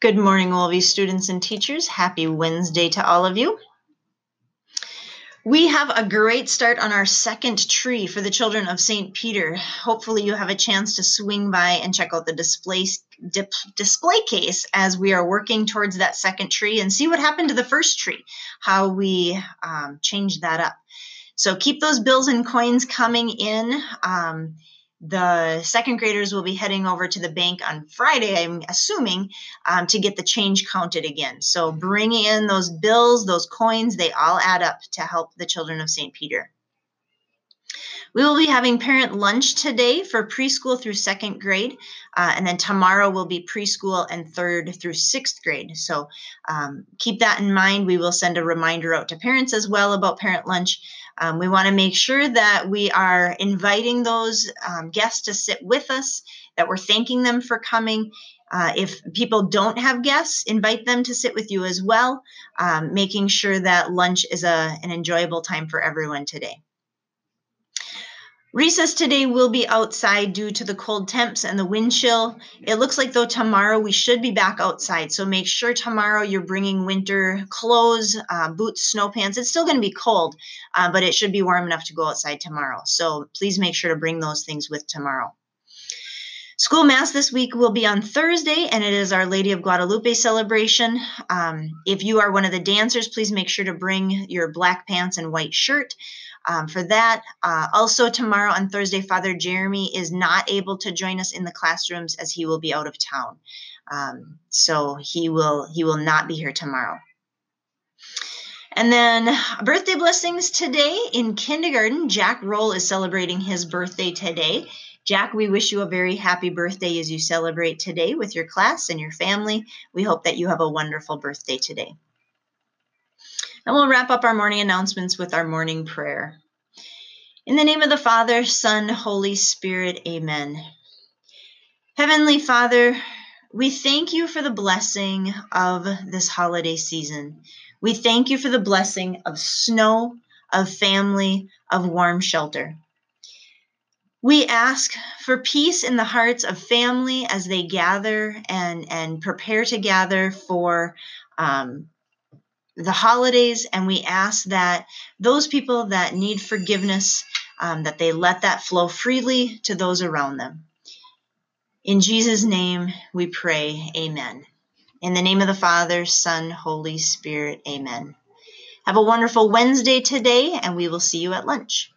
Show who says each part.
Speaker 1: Good morning, Wolvie students and teachers. Happy Wednesday to all of you. We have a great start on our second tree for the children of St. Peter. Hopefully, you have a chance to swing by and check out the display, dip, display case as we are working towards that second tree and see what happened to the first tree, how we um, changed that up. So keep those bills and coins coming in. Um, the second graders will be heading over to the bank on Friday, I'm assuming, um, to get the change counted again. So bring in those bills, those coins, they all add up to help the children of St. Peter. We will be having parent lunch today for preschool through second grade, uh, and then tomorrow will be preschool and third through sixth grade. So um, keep that in mind. We will send a reminder out to parents as well about parent lunch. Um, we want to make sure that we are inviting those um, guests to sit with us, that we're thanking them for coming. Uh, if people don't have guests, invite them to sit with you as well, um, making sure that lunch is a, an enjoyable time for everyone today. Recess today will be outside due to the cold temps and the wind chill. It looks like though tomorrow we should be back outside, so make sure tomorrow you're bringing winter clothes, uh, boots, snow pants. It's still going to be cold, uh, but it should be warm enough to go outside tomorrow. So please make sure to bring those things with tomorrow. School Mass this week will be on Thursday, and it is Our Lady of Guadalupe celebration. Um, if you are one of the dancers, please make sure to bring your black pants and white shirt um, for that. Uh, also, tomorrow on Thursday, Father Jeremy is not able to join us in the classrooms as he will be out of town. Um, so he will he will not be here tomorrow. And then birthday blessings today in kindergarten. Jack Roll is celebrating his birthday today. Jack, we wish you a very happy birthday as you celebrate today with your class and your family. We hope that you have a wonderful birthday today. And we'll wrap up our morning announcements with our morning prayer. In the name of the Father, Son, Holy Spirit, amen. Heavenly Father, we thank you for the blessing of this holiday season. We thank you for the blessing of snow, of family, of warm shelter. We ask for peace in the hearts of family as they gather and, and prepare to gather for um, the holidays, and we ask that those people that need forgiveness, um, that they let that flow freely to those around them. In Jesus' name we pray, amen. In the name of the Father, Son, Holy Spirit, amen. Have a wonderful Wednesday today, and we will see you at lunch.